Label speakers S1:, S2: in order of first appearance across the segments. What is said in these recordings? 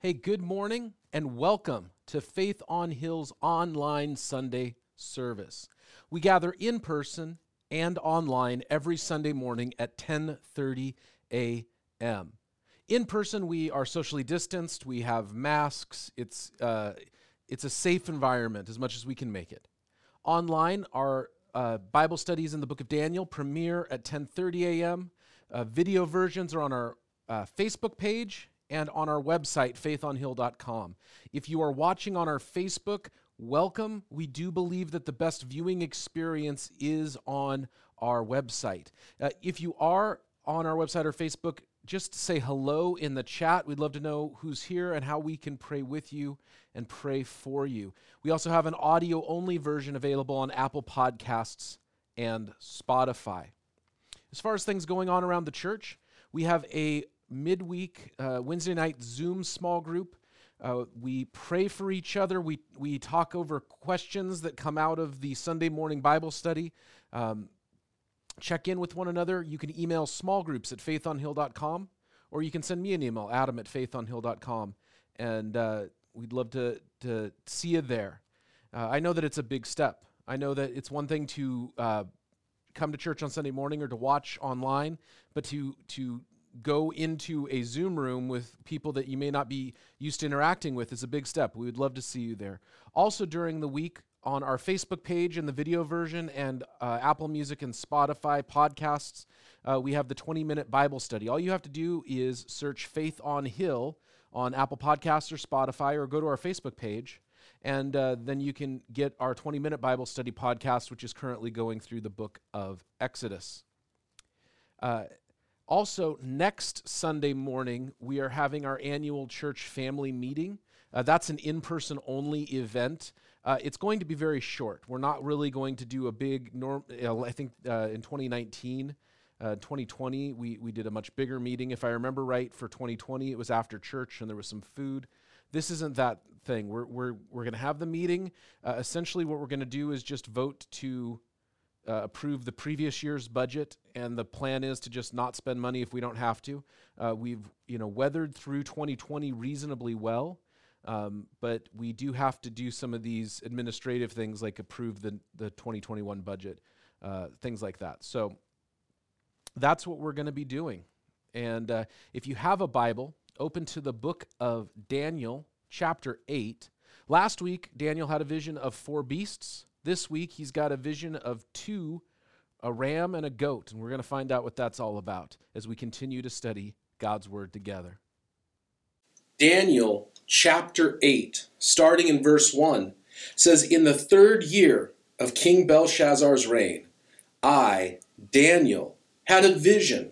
S1: Hey, good morning and welcome to Faith on Hill's online Sunday service. We gather in person and online every Sunday morning at 10:30 a.m. In person, we are socially distanced. We have masks. It's uh, it's a safe environment as much as we can make it. Online, our uh, Bible studies in the Book of Daniel premiere at 10:30 a.m. Uh, video versions are on our uh, Facebook page and on our website, faithonhill.com. If you are watching on our Facebook, welcome. We do believe that the best viewing experience is on our website. Uh, if you are on our website or Facebook, just say hello in the chat. We'd love to know who's here and how we can pray with you and pray for you. We also have an audio only version available on Apple Podcasts and Spotify. As far as things going on around the church, we have a midweek uh, Wednesday night Zoom small group. Uh, we pray for each other. We, we talk over questions that come out of the Sunday morning Bible study. Um, check in with one another. You can email small groups at faithonhill.com or you can send me an email, adam at faithonhill.com. And uh, we'd love to, to see you there. Uh, I know that it's a big step. I know that it's one thing to uh, come to church on Sunday morning or to watch online, but to, to go into a Zoom room with people that you may not be used to interacting with is a big step. We would love to see you there. Also, during the week, on our Facebook page in the video version and uh, Apple Music and Spotify podcasts, uh, we have the 20 minute Bible study. All you have to do is search Faith on Hill on Apple Podcasts or Spotify or go to our Facebook page. And uh, then you can get our 20 minute Bible study podcast, which is currently going through the book of Exodus. Also, next Sunday morning, we are having our annual church family meeting. Uh, that's an in person only event. Uh, it's going to be very short. We're not really going to do a big norm. Uh, I think uh, in 2019, 2020, uh, we, we did a much bigger meeting. If I remember right, for 2020, it was after church and there was some food. This isn't that thing. We're, we're, we're going to have the meeting. Uh, essentially, what we're going to do is just vote to uh, approve the previous year's budget, and the plan is to just not spend money if we don't have to. Uh, we've you know weathered through 2020 reasonably well, um, but we do have to do some of these administrative things like approve the the 2021 budget, uh, things like that. So that's what we're going to be doing. And uh, if you have a Bible, open to the book of Daniel, chapter 8. Last week, Daniel had a vision of four beasts. This week, he's got a vision of two a ram and a goat, and we're going to find out what that's all about as we continue to study God's Word together.
S2: Daniel chapter 8, starting in verse 1, says, In the third year of King Belshazzar's reign, I, Daniel, had a vision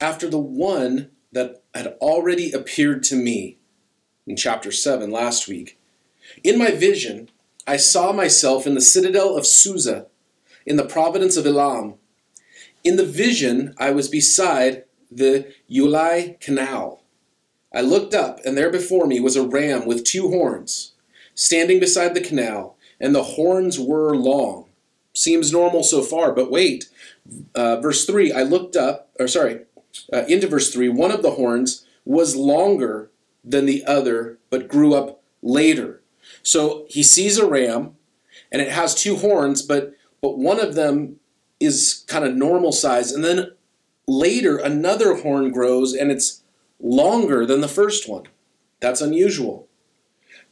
S2: after the one that had already appeared to me in chapter 7 last week. In my vision, I saw myself in the citadel of Susa, in the province of Elam. In the vision, I was beside the Ulai Canal. I looked up, and there before me was a ram with two horns, standing beside the canal, and the horns were long. Seems normal so far, but wait. Uh, verse 3 I looked up, or sorry, uh, into verse 3 one of the horns was longer than the other, but grew up later. So he sees a ram, and it has two horns, but but one of them is kind of normal size, and then later another horn grows, and it's longer than the first one. That's unusual.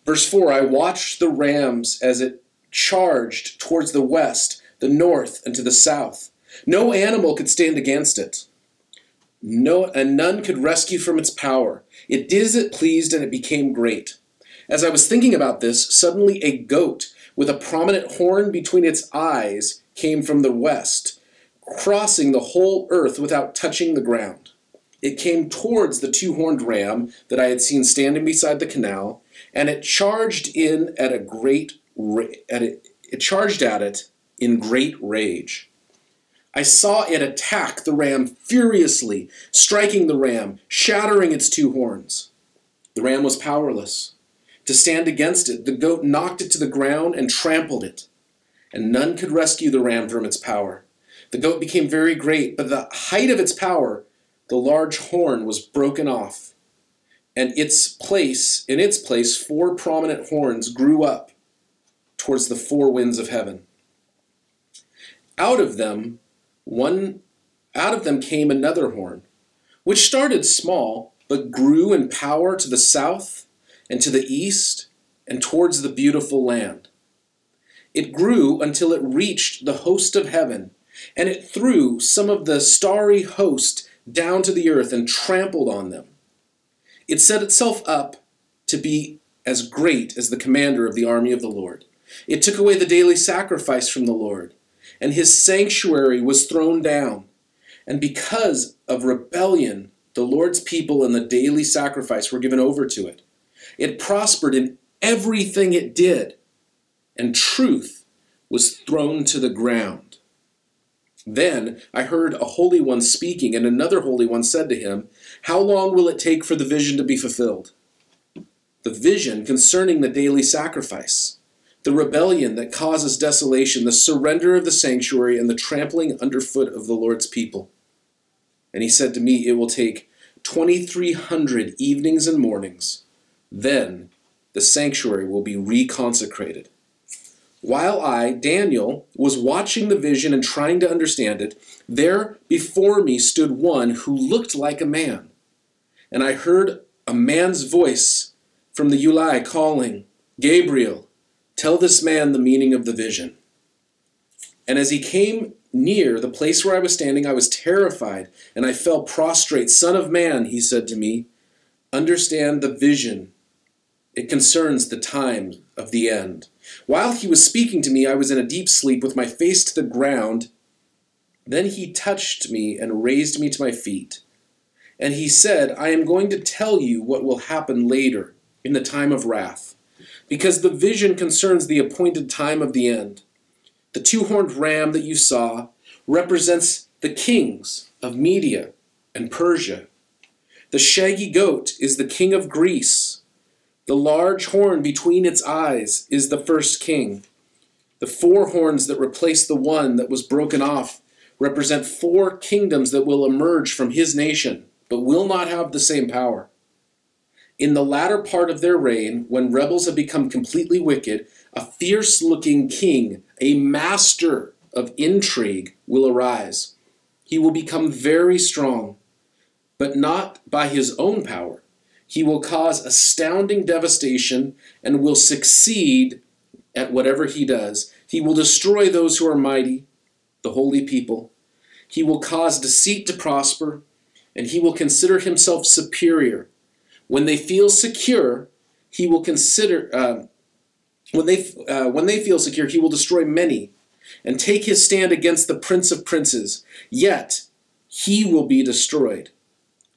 S2: Verse 4 I watched the rams as it charged towards the west, the north, and to the south. No animal could stand against it. No, and none could rescue from its power. It did as it pleased, and it became great. As I was thinking about this, suddenly a goat with a prominent horn between its eyes came from the west, crossing the whole earth without touching the ground. It came towards the two horned ram that I had seen standing beside the canal, and it charged in at a great at it, it charged at it in great rage. I saw it attack the ram furiously, striking the ram, shattering its two horns. The ram was powerless to stand against it. The goat knocked it to the ground and trampled it, and none could rescue the ram from its power. The goat became very great, but the height of its power, the large horn was broken off. and its place, in its place, four prominent horns grew up towards the four winds of heaven. Out of them, one out of them came another horn, which started small, but grew in power to the south and to the east and towards the beautiful land. It grew until it reached the host of heaven, and it threw some of the starry host down to the earth and trampled on them. It set itself up to be as great as the commander of the army of the Lord. It took away the daily sacrifice from the Lord, and his sanctuary was thrown down. And because of rebellion, the Lord's people and the daily sacrifice were given over to it. It prospered in everything it did, and truth was thrown to the ground. Then I heard a holy one speaking, and another holy one said to him, How long will it take for the vision to be fulfilled? The vision concerning the daily sacrifice, the rebellion that causes desolation, the surrender of the sanctuary, and the trampling underfoot of the Lord's people. And he said to me, It will take 2,300 evenings and mornings. Then the sanctuary will be reconsecrated. While I, Daniel, was watching the vision and trying to understand it, there before me stood one who looked like a man. And I heard a man's voice from the Ulai calling, Gabriel, tell this man the meaning of the vision. And as he came near the place where I was standing, I was terrified, and I fell prostrate. Son of man, he said to me, understand the vision. It concerns the time of the end. While he was speaking to me, I was in a deep sleep with my face to the ground. Then he touched me and raised me to my feet. And he said, I am going to tell you what will happen later, in the time of wrath, because the vision concerns the appointed time of the end. The two horned ram that you saw represents the kings of Media and Persia. The shaggy goat is the king of Greece. The large horn between its eyes is the first king. The four horns that replace the one that was broken off represent four kingdoms that will emerge from his nation, but will not have the same power. In the latter part of their reign, when rebels have become completely wicked, a fierce looking king, a master of intrigue, will arise. He will become very strong, but not by his own power he will cause astounding devastation and will succeed at whatever he does. He will destroy those who are mighty, the holy people. He will cause deceit to prosper, and he will consider himself superior. When they feel secure, he will consider. Uh, when they uh, when they feel secure, he will destroy many, and take his stand against the prince of princes. Yet he will be destroyed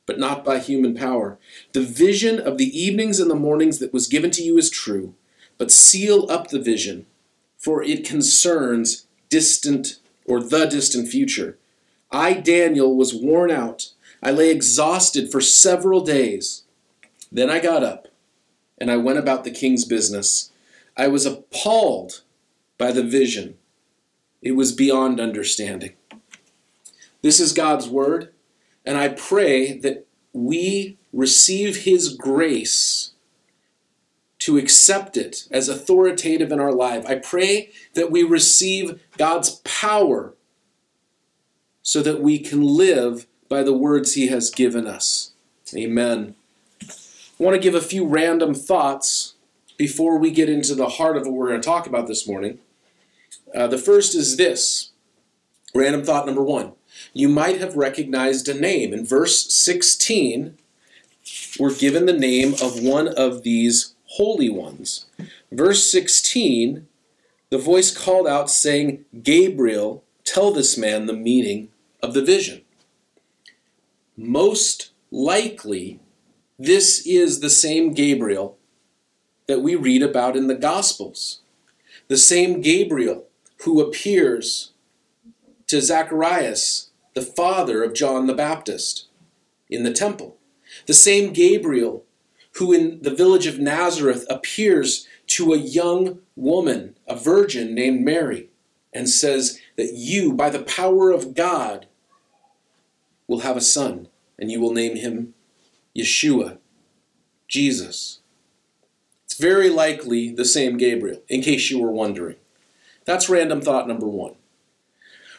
S2: but not by human power. The vision of the evenings and the mornings that was given to you is true, but seal up the vision, for it concerns distant or the distant future. I, Daniel, was worn out. I lay exhausted for several days. Then I got up and I went about the king's business. I was appalled by the vision. It was beyond understanding. This is God's word. And I pray that we receive His grace to accept it as authoritative in our life. I pray that we receive God's power so that we can live by the words He has given us. Amen. I want to give a few random thoughts before we get into the heart of what we're going to talk about this morning. Uh, the first is this random thought number one you might have recognized a name. In verse 16, we're given the name of one of these holy ones. Verse 16, the voice called out, saying, Gabriel, tell this man the meaning of the vision. Most likely, this is the same Gabriel that we read about in the Gospels. The same Gabriel who appears to Zacharias the father of John the Baptist, in the temple. The same Gabriel who in the village of Nazareth appears to a young woman, a virgin named Mary, and says that you, by the power of God, will have a son, and you will name him Yeshua. Jesus. It's very likely the same Gabriel, in case you were wondering. That's random thought number one.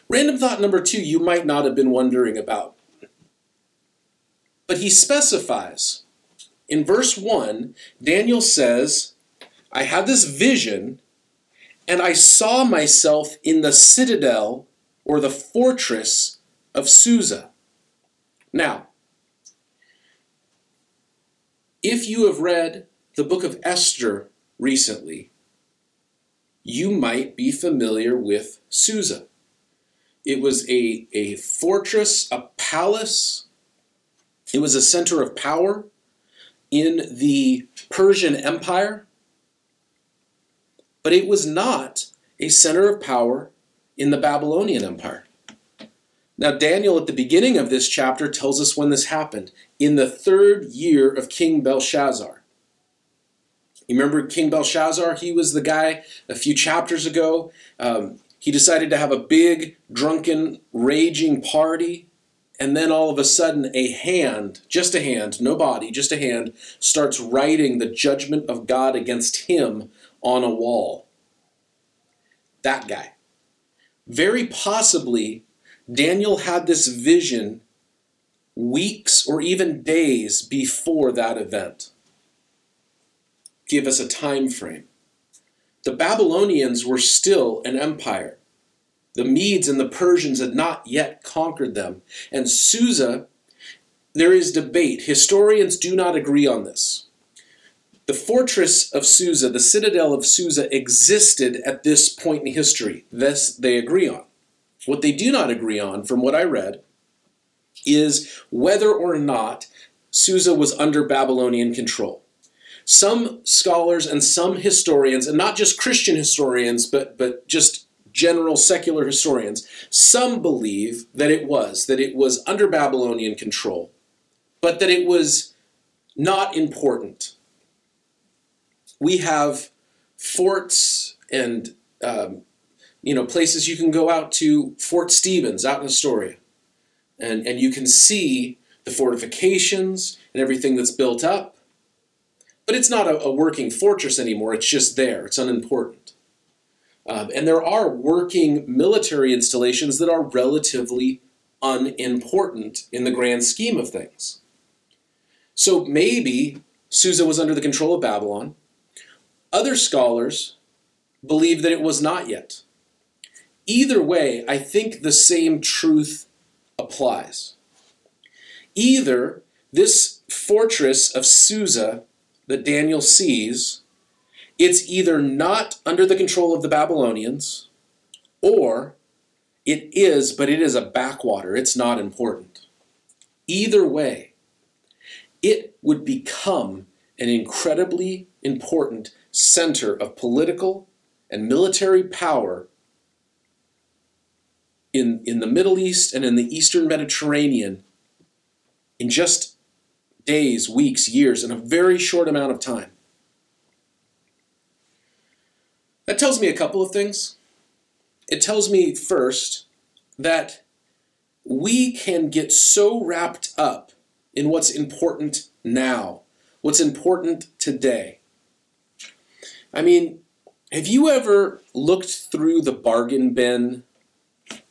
S2: Random thought number two, you might not have been wondering about. But he specifies. In verse 1, Daniel says, I had this vision, and I saw myself in the citadel or the fortress of Susa. Now, if you have read the book of Esther recently, you might be familiar with Susa. It was a, a fortress, a palace. It was a center of power in the Persian Empire. But it was not a center of power in the Babylonian Empire. Now, Daniel at the beginning of this chapter tells us when this happened in the third year of King Belshazzar. You remember King Belshazzar? He was the guy a few chapters ago. Um, he decided to have a big, drunken, raging party. And then all of a sudden, a hand, just a hand, no body, just a hand, starts writing the judgment of God against him on a wall. That guy. Very possibly, Daniel had this vision weeks or even days before that event. Give us a time frame. The Babylonians were still an empire. The Medes and the Persians had not yet conquered them. And Susa, there is debate. Historians do not agree on this. The fortress of Susa, the citadel of Susa, existed at this point in history. This they agree on. What they do not agree on, from what I read, is whether or not Susa was under Babylonian control. Some scholars and some historians, and not just Christian historians, but, but just general secular historians, some believe that it was, that it was under Babylonian control, but that it was not important. We have forts and um, you know places you can go out to Fort Stevens out in Astoria, and and you can see the fortifications and everything that's built up. But it's not a, a working fortress anymore. It's just there. It's unimportant. Um, and there are working military installations that are relatively unimportant in the grand scheme of things. So maybe Susa was under the control of Babylon. Other scholars believe that it was not yet. Either way, I think the same truth applies. Either this fortress of Susa that Daniel sees, it's either not under the control of the Babylonians, or it is, but it is a backwater. It's not important. Either way, it would become an incredibly important center of political and military power in, in the Middle East and in the Eastern Mediterranean in just days, weeks, years, in a very short amount of time. That tells me a couple of things. It tells me, first, that we can get so wrapped up in what's important now, what's important today. I mean, have you ever looked through the bargain bin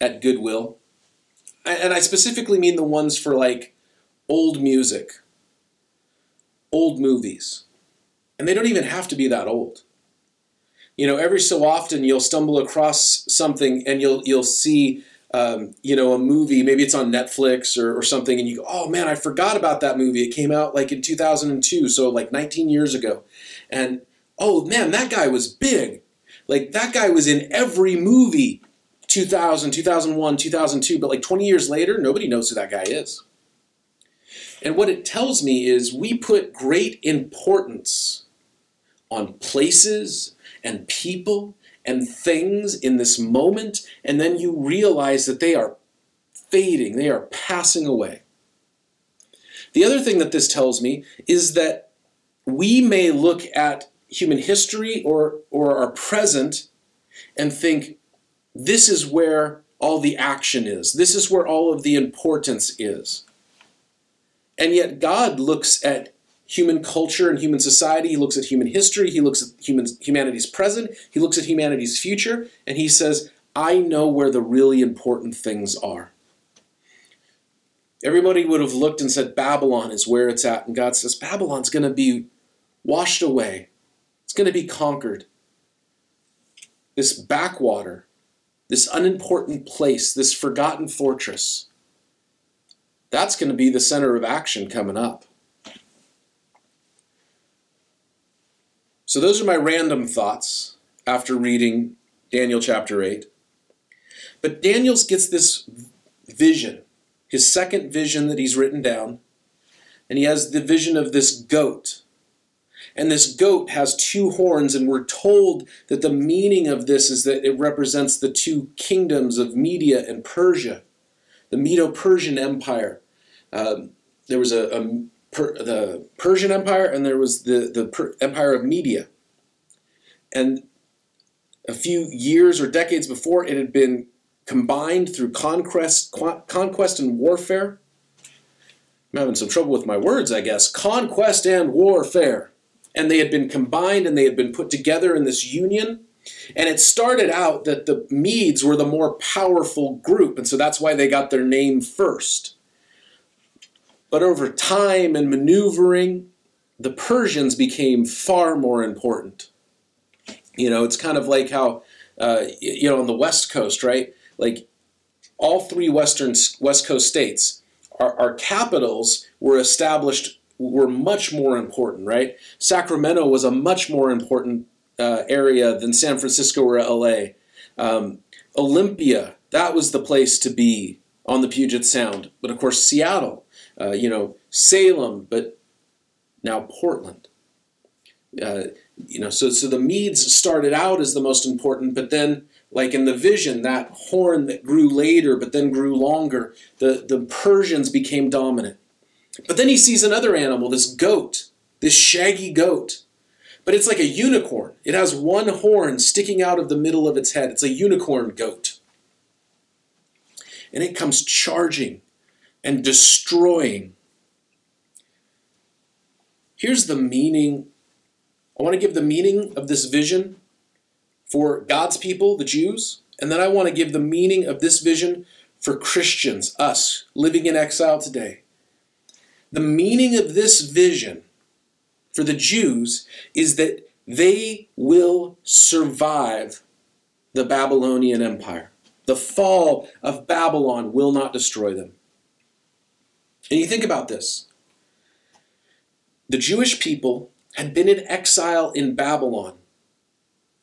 S2: at Goodwill? And I specifically mean the ones for like old music, old movies. And they don't even have to be that old. You know, every so often you'll stumble across something and you'll you'll see um, you know, a movie, maybe it's on Netflix or, or something, and you go, oh man, I forgot about that movie. It came out like in 2002, so like 19 years ago. And oh man, that guy was big. Like that guy was in every movie 2000, 2001, 2002, but like 20 years later, nobody knows who that guy is. And what it tells me is we put great importance on places and people and things in this moment, and then you realize that they are fading, they are passing away. The other thing that this tells me is that we may look at human history or, or our present and think, this is where all the action is, this is where all of the importance is. And yet, God looks at human culture and human society. He looks at human history. He looks at human, humanity's present. He looks at humanity's future. And he says, I know where the really important things are. Everybody would have looked and said, Babylon is where it's at. And God says, Babylon's going to be washed away, it's going to be conquered. This backwater, this unimportant place, this forgotten fortress, that's going to be the center of action coming up. So, those are my random thoughts after reading Daniel chapter 8. But Daniel gets this vision, his second vision that he's written down, and he has the vision of this goat. And this goat has two horns, and we're told that the meaning of this is that it represents the two kingdoms of Media and Persia, the Medo Persian Empire. Um, there was a, a per, the Persian Empire, and there was the, the per, Empire of Media. And a few years or decades before, it had been combined through conquest, conquest and warfare. I'm having some trouble with my words, I guess. Conquest and warfare. And they had been combined and they had been put together in this union. And it started out that the Medes were the more powerful group, and so that's why they got their name first. But over time and maneuvering, the Persians became far more important. You know, it's kind of like how, uh, you know, on the West Coast, right? Like all three Western West Coast states, our, our capitals were established were much more important, right? Sacramento was a much more important uh, area than San Francisco or LA. Um, Olympia, that was the place to be on the Puget Sound. But of course, Seattle, uh, you know, Salem, but now Portland. Uh, you know, so so the Medes started out as the most important, but then, like in the vision, that horn that grew later, but then grew longer, the the Persians became dominant. But then he sees another animal, this goat, this shaggy goat. But it's like a unicorn. It has one horn sticking out of the middle of its head. It's a unicorn goat. And it comes charging and destroying. Here's the meaning. I want to give the meaning of this vision for God's people, the Jews, and then I want to give the meaning of this vision for Christians, us, living in exile today. The meaning of this vision for the Jews is that they will survive the Babylonian Empire. The fall of Babylon will not destroy them. And you think about this the Jewish people had been in exile in Babylon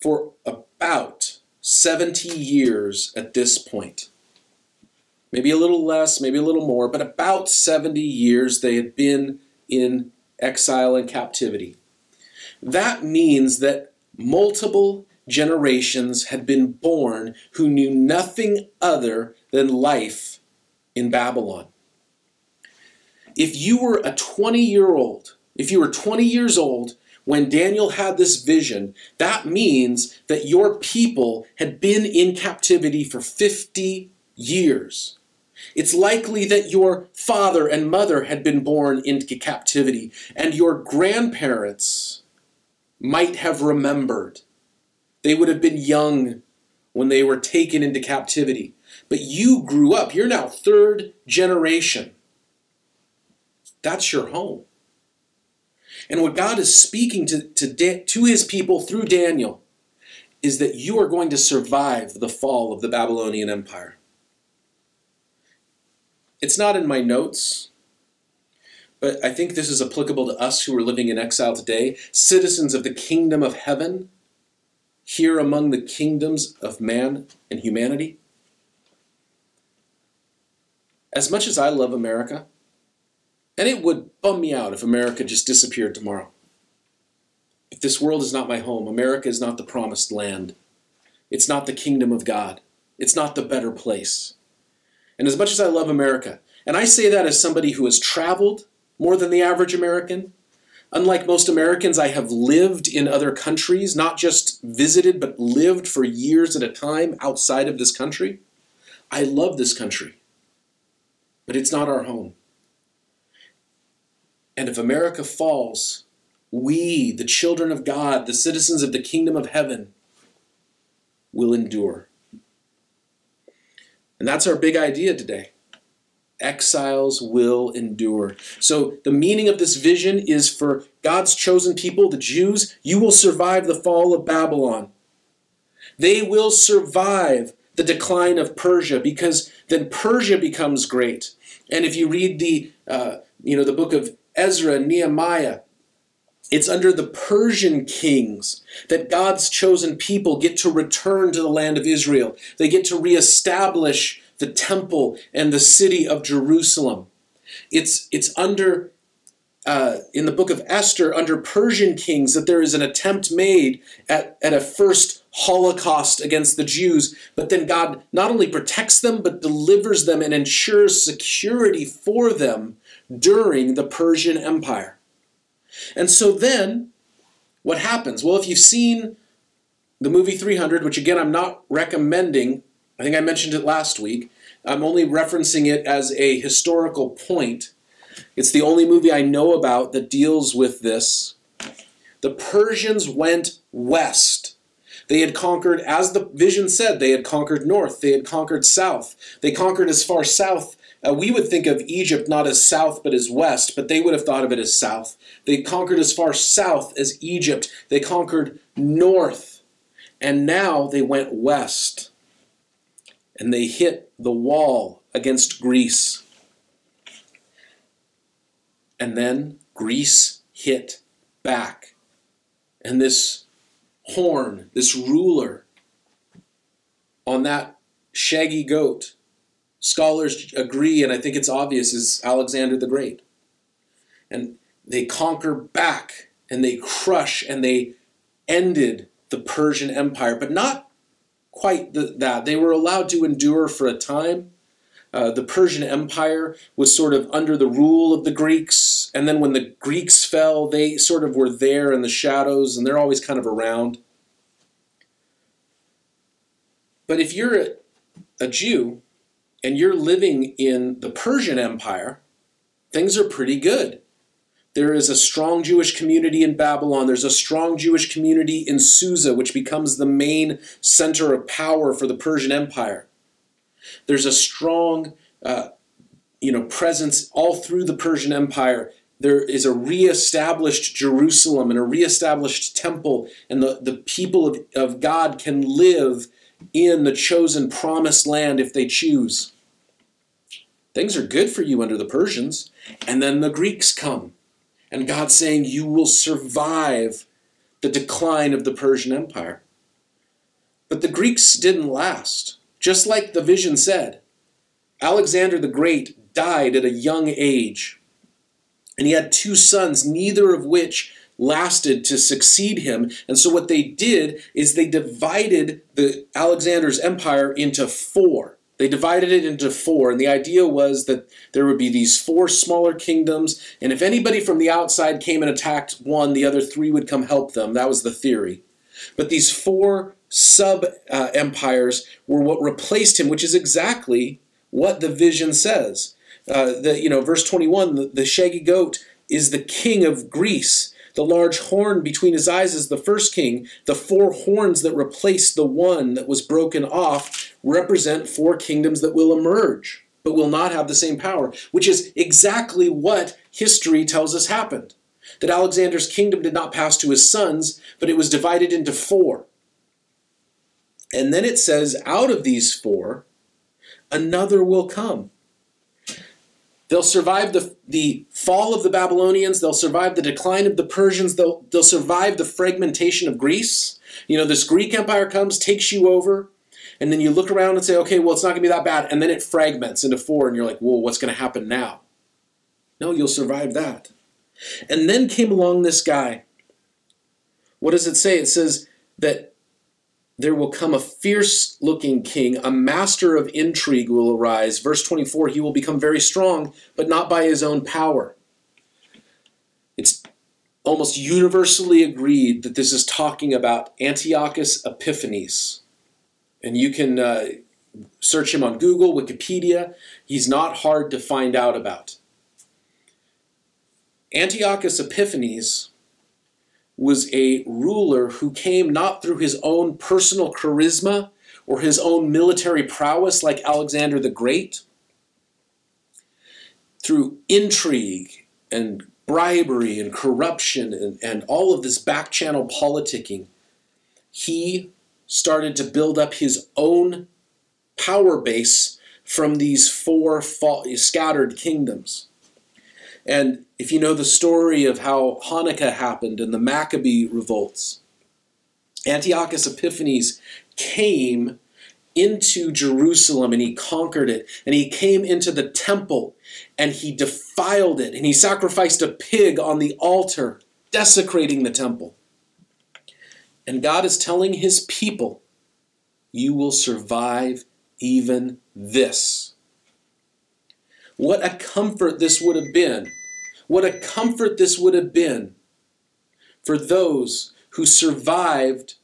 S2: for about 70 years at this point maybe a little less, maybe a little more, but about 70 years they had been in exile and captivity. That means that multiple generations had been born who knew nothing other than life in Babylon. If you were a 20 year old, if you were 20 years old when Daniel had this vision, that means that your people had been in captivity for 50 years. It's likely that your father and mother had been born into captivity, and your grandparents might have remembered. They would have been young when they were taken into captivity. But you grew up. You're now third generation. That's your home. And what God is speaking to, to, to his people through Daniel is that you are going to survive the fall of the Babylonian Empire. It's not in my notes, but I think this is applicable to us who are living in exile today, citizens of the kingdom of heaven, here among the kingdoms of man and humanity. As much as I love America, and it would bum me out if America just disappeared tomorrow. If this world is not my home, America is not the promised land. It's not the kingdom of God. It's not the better place. And as much as I love America, and I say that as somebody who has traveled more than the average American, unlike most Americans, I have lived in other countries, not just visited, but lived for years at a time outside of this country. I love this country, but it's not our home. And if America falls, we, the children of God, the citizens of the kingdom of heaven, will endure. And that's our big idea today. Exiles will endure. So, the meaning of this vision is for God's chosen people, the Jews, you will survive the fall of Babylon. They will survive the decline of Persia because then Persia becomes great. And if you read the, uh, you know, the book of Ezra Nehemiah, it's under the Persian kings that God's chosen people get to return to the land of Israel. They get to reestablish the temple and the city of Jerusalem. It's, it's under, uh, in the book of Esther, under Persian kings, that there is an attempt made at, at a first holocaust against the Jews, but then God not only protects them, but delivers them and ensures security for them during the Persian Empire. And so then, what happens? Well, if you've seen the movie 300, which again I'm not recommending, I think I mentioned it last week, I'm only referencing it as a historical point. It's the only movie I know about that deals with this. The Persians went west. They had conquered, as the vision said, they had conquered north, they had conquered south. They conquered as far south. Uh, we would think of Egypt not as south but as west, but they would have thought of it as south. They conquered as far south as Egypt. They conquered north. And now they went west. And they hit the wall against Greece. And then Greece hit back. And this horn, this ruler on that shaggy goat, scholars agree, and I think it's obvious, is Alexander the Great. And they conquer back and they crush and they ended the Persian Empire, but not quite the, that. They were allowed to endure for a time. Uh, the Persian Empire was sort of under the rule of the Greeks, and then when the Greeks fell, they sort of were there in the shadows, and they're always kind of around. But if you're a, a Jew and you're living in the Persian Empire, things are pretty good. There is a strong Jewish community in Babylon. There's a strong Jewish community in Susa, which becomes the main center of power for the Persian Empire. There's a strong, uh, you know, presence all through the Persian Empire. There is a reestablished Jerusalem and a reestablished temple, and the, the people of, of God can live in the chosen promised land if they choose. Things are good for you under the Persians. And then the Greeks come and God's saying, You will survive the decline of the Persian Empire. But the Greeks didn't last. Just like the vision said, Alexander the Great died at a young age. And he had two sons, neither of which lasted to succeed him. And so what they did is they divided the Alexander's empire into four. They divided it into four, and the idea was that there would be these four smaller kingdoms, and if anybody from the outside came and attacked one, the other three would come help them. That was the theory. But these four sub uh, empires were what replaced him, which is exactly what the vision says. Uh, the you know verse 21 the, the shaggy goat is the king of greece the large horn between his eyes is the first king. The four horns that replace the one that was broken off represent four kingdoms that will emerge, but will not have the same power, which is exactly what history tells us happened. That Alexander's kingdom did not pass to his sons, but it was divided into four. And then it says, out of these four, another will come They'll survive the, the fall of the Babylonians. They'll survive the decline of the Persians. They'll, they'll survive the fragmentation of Greece. You know, this Greek empire comes, takes you over, and then you look around and say, okay, well, it's not going to be that bad. And then it fragments into four, and you're like, whoa, what's going to happen now? No, you'll survive that. And then came along this guy. What does it say? It says that there will come a fierce looking king, a master of intrigue will arise. Verse 24, he will become very strong, but not by his own power. It's almost universally agreed that this is talking about Antiochus Epiphanes. And you can uh, search him on Google, Wikipedia. He's not hard to find out about. Antiochus Epiphanes was a ruler who came not through his own personal charisma or his own military prowess like Alexander the Great, through intrigue and bribery and corruption and, and all of this back channel politicking, he started to build up his own power base from these four scattered kingdoms. And if you know the story of how Hanukkah happened and the Maccabee revolts, Antiochus Epiphanes came into Jerusalem and he conquered it. And he came into the temple and he defiled it. And he sacrificed a pig on the altar, desecrating the temple. And God is telling his people, You will survive even this. What a comfort this would have been. What a comfort this would have been for those who survived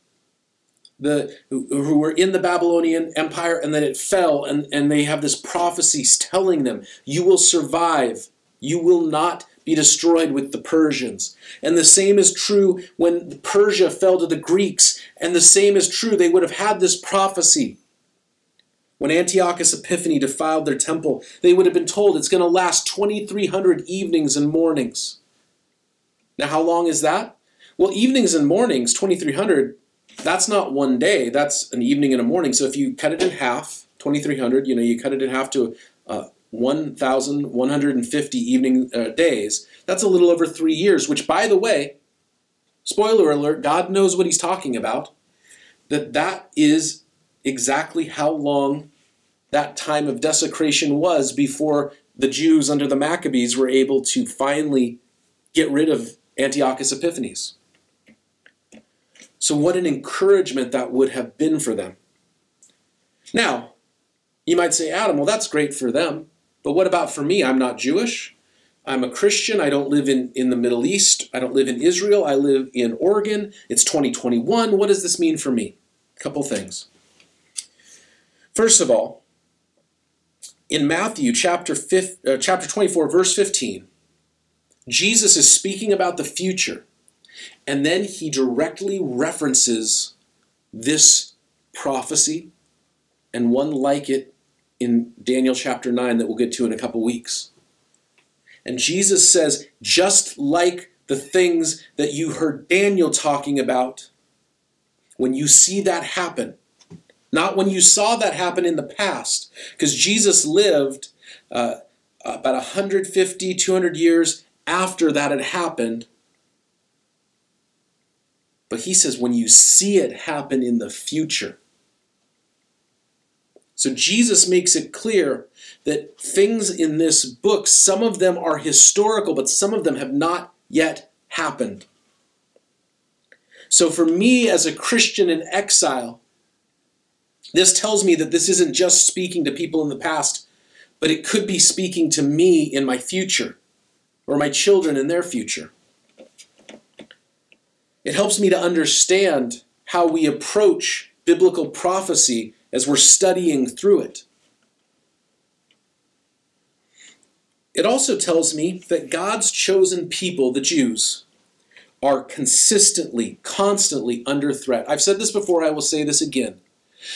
S2: the who were in the Babylonian Empire and then it fell and, and they have this prophecy telling them you will survive. You will not be destroyed with the Persians. And the same is true when Persia fell to the Greeks and the same is true they would have had this prophecy when Antiochus Epiphanes defiled their temple they would have been told it's going to last 2300 evenings and mornings now how long is that well evenings and mornings 2300 that's not one day. That's an evening and a morning. So if you cut it in half, 2300, you know, you cut it in half to uh, 1,150 evening uh, days. That's a little over three years, which, by the way, spoiler alert, God knows what he's talking about. That that is exactly how long that time of desecration was before the Jews under the Maccabees were able to finally get rid of Antiochus Epiphanes. So, what an encouragement that would have been for them. Now, you might say, Adam, well, that's great for them, but what about for me? I'm not Jewish. I'm a Christian. I don't live in, in the Middle East. I don't live in Israel. I live in Oregon. It's 2021. What does this mean for me? A couple things. First of all, in Matthew chapter, 5, uh, chapter 24, verse 15, Jesus is speaking about the future and then he directly references this prophecy and one like it in Daniel chapter 9 that we'll get to in a couple weeks. And Jesus says, just like the things that you heard Daniel talking about, when you see that happen, not when you saw that happen in the past, because Jesus lived uh, about 150, 200 years after that had happened but he says when you see it happen in the future. So Jesus makes it clear that things in this book, some of them are historical, but some of them have not yet happened. So for me as a Christian in exile, this tells me that this isn't just speaking to people in the past, but it could be speaking to me in my future or my children in their future. It helps me to understand how we approach biblical prophecy as we're studying through it. It also tells me that God's chosen people, the Jews, are consistently, constantly under threat. I've said this before, I will say this again.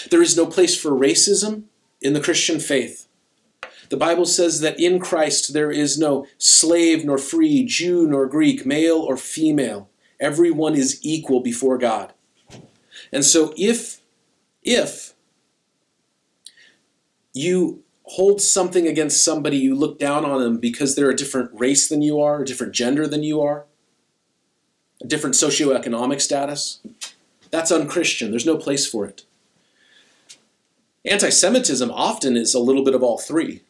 S2: There is no place for racism in the Christian faith. The Bible says that in Christ there is no slave nor free, Jew nor Greek, male or female. Everyone is equal before God. And so if if you hold something against somebody, you look down on them because they're a different race than you are, a different gender than you are, a different socioeconomic status, that's unchristian. There's no place for it. Anti Semitism often is a little bit of all three.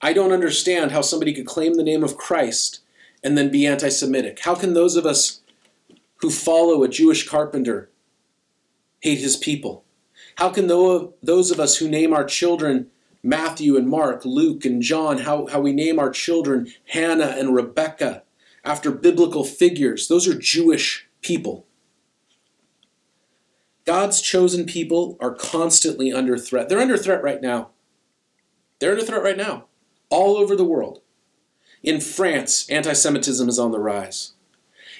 S2: I don't understand how somebody could claim the name of Christ and then be anti Semitic? How can those of us who follow a Jewish carpenter hate his people? How can those of us who name our children Matthew and Mark, Luke and John, how, how we name our children Hannah and Rebecca after biblical figures, those are Jewish people. God's chosen people are constantly under threat. They're under threat right now. They're under threat right now, all over the world. In France, anti Semitism is on the rise.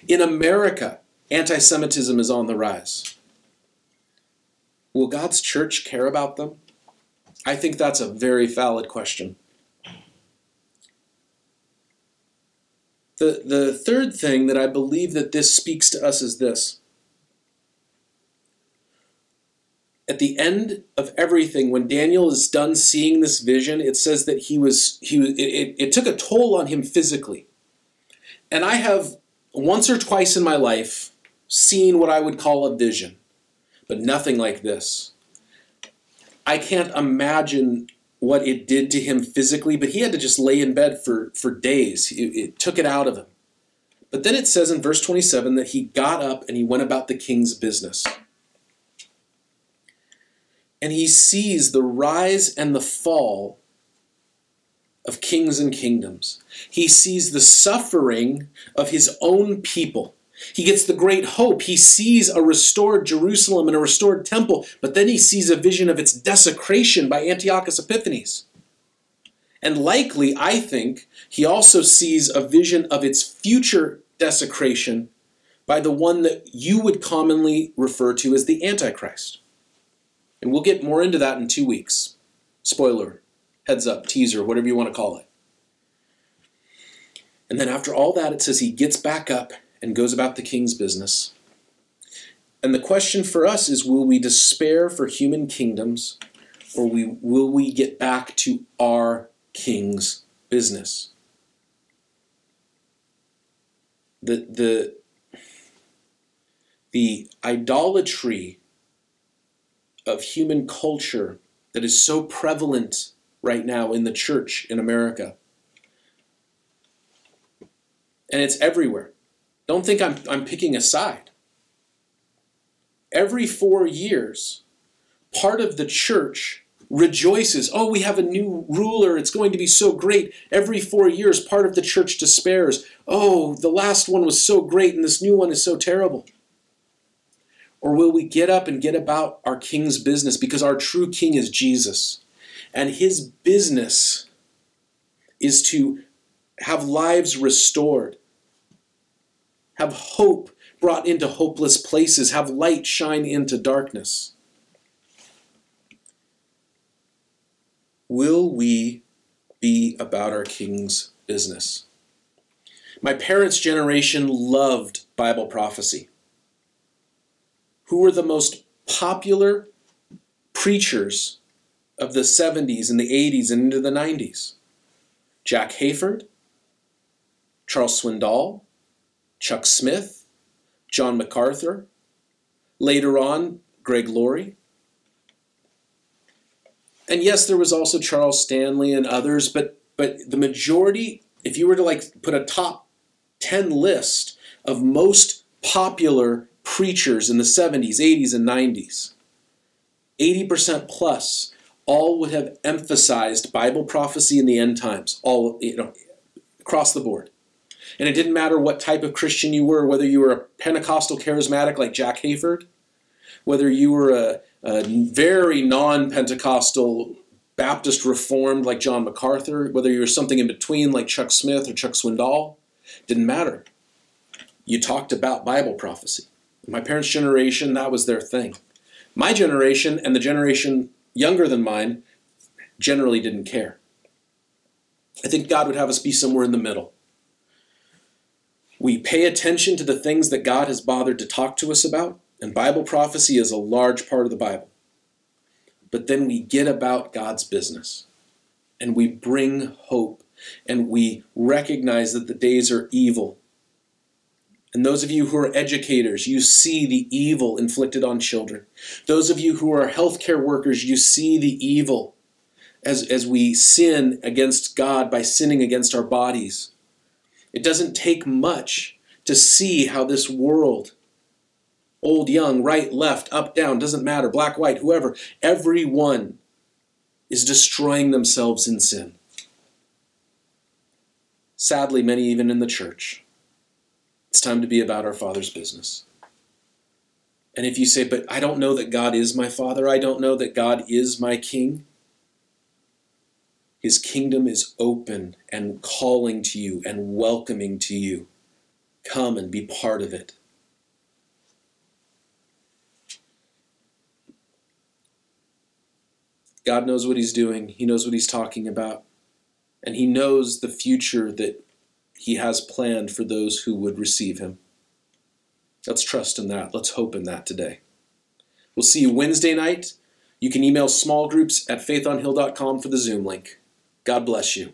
S2: In America, anti Semitism is on the rise. Will God's church care about them? I think that's a very valid question. The, the third thing that I believe that this speaks to us is this. At the end of everything, when Daniel is done seeing this vision, it says that he was he it, it, it took a toll on him physically. And I have once or twice in my life seen what I would call a vision, but nothing like this. I can't imagine what it did to him physically, but he had to just lay in bed for, for days. It, it took it out of him. But then it says in verse 27 that he got up and he went about the king's business. And he sees the rise and the fall of kings and kingdoms. He sees the suffering of his own people. He gets the great hope. He sees a restored Jerusalem and a restored temple, but then he sees a vision of its desecration by Antiochus Epiphanes. And likely, I think, he also sees a vision of its future desecration by the one that you would commonly refer to as the Antichrist. And we'll get more into that in two weeks. Spoiler, heads up, teaser, whatever you want to call it. And then after all that, it says he gets back up and goes about the king's business. And the question for us is will we despair for human kingdoms or we, will we get back to our king's business? The, the, the idolatry of human culture that is so prevalent right now in the church in America. And it's everywhere. Don't think I'm, I'm picking a side. Every four years, part of the church rejoices. Oh, we have a new ruler. It's going to be so great. Every four years, part of the church despairs. Oh, the last one was so great and this new one is so terrible. Or will we get up and get about our king's business because our true king is Jesus? And his business is to have lives restored, have hope brought into hopeless places, have light shine into darkness. Will we be about our King's business? My parents' generation loved Bible prophecy. Who were the most popular preachers of the 70s and the 80s and into the 90s? Jack Hayford, Charles Swindoll, Chuck Smith, John MacArthur, later on, Greg Laurie. And yes, there was also Charles Stanley and others, but but the majority, if you were to like put a top 10 list of most popular preachers in the 70s, 80s, and 90s, 80% plus all would have emphasized Bible prophecy in the end times, all you know, across the board. And it didn't matter what type of Christian you were, whether you were a Pentecostal charismatic like Jack Hayford, whether you were a, a very non Pentecostal Baptist Reformed like John MacArthur, whether you were something in between like Chuck Smith or Chuck Swindoll, didn't matter. You talked about Bible prophecy. My parents' generation, that was their thing. My generation and the generation younger than mine generally didn't care. I think God would have us be somewhere in the middle. We pay attention to the things that God has bothered to talk to us about, and Bible prophecy is a large part of the Bible. But then we get about God's business and we bring hope and we recognize that the days are evil. And those of you who are educators, you see the evil inflicted on children. Those of you who are healthcare workers, you see the evil as, as we sin against God by sinning against our bodies. It doesn't take much to see how this world, old, young, right, left, up, down, doesn't matter, black, white, whoever, everyone is destroying themselves in sin. Sadly, many even in the church. It's time to be about our Father's business. And if you say, but I don't know that God is my Father, I don't know that God is my King, His kingdom is open and calling to you and welcoming to you. Come and be part of it. God knows what He's doing, He knows what He's talking about, and He knows the future that He has planned for those who would receive Him. Let's trust in that. Let's hope in that today. We'll see you Wednesday night. You can email small groups at faithonhill.com for the Zoom link. God bless you.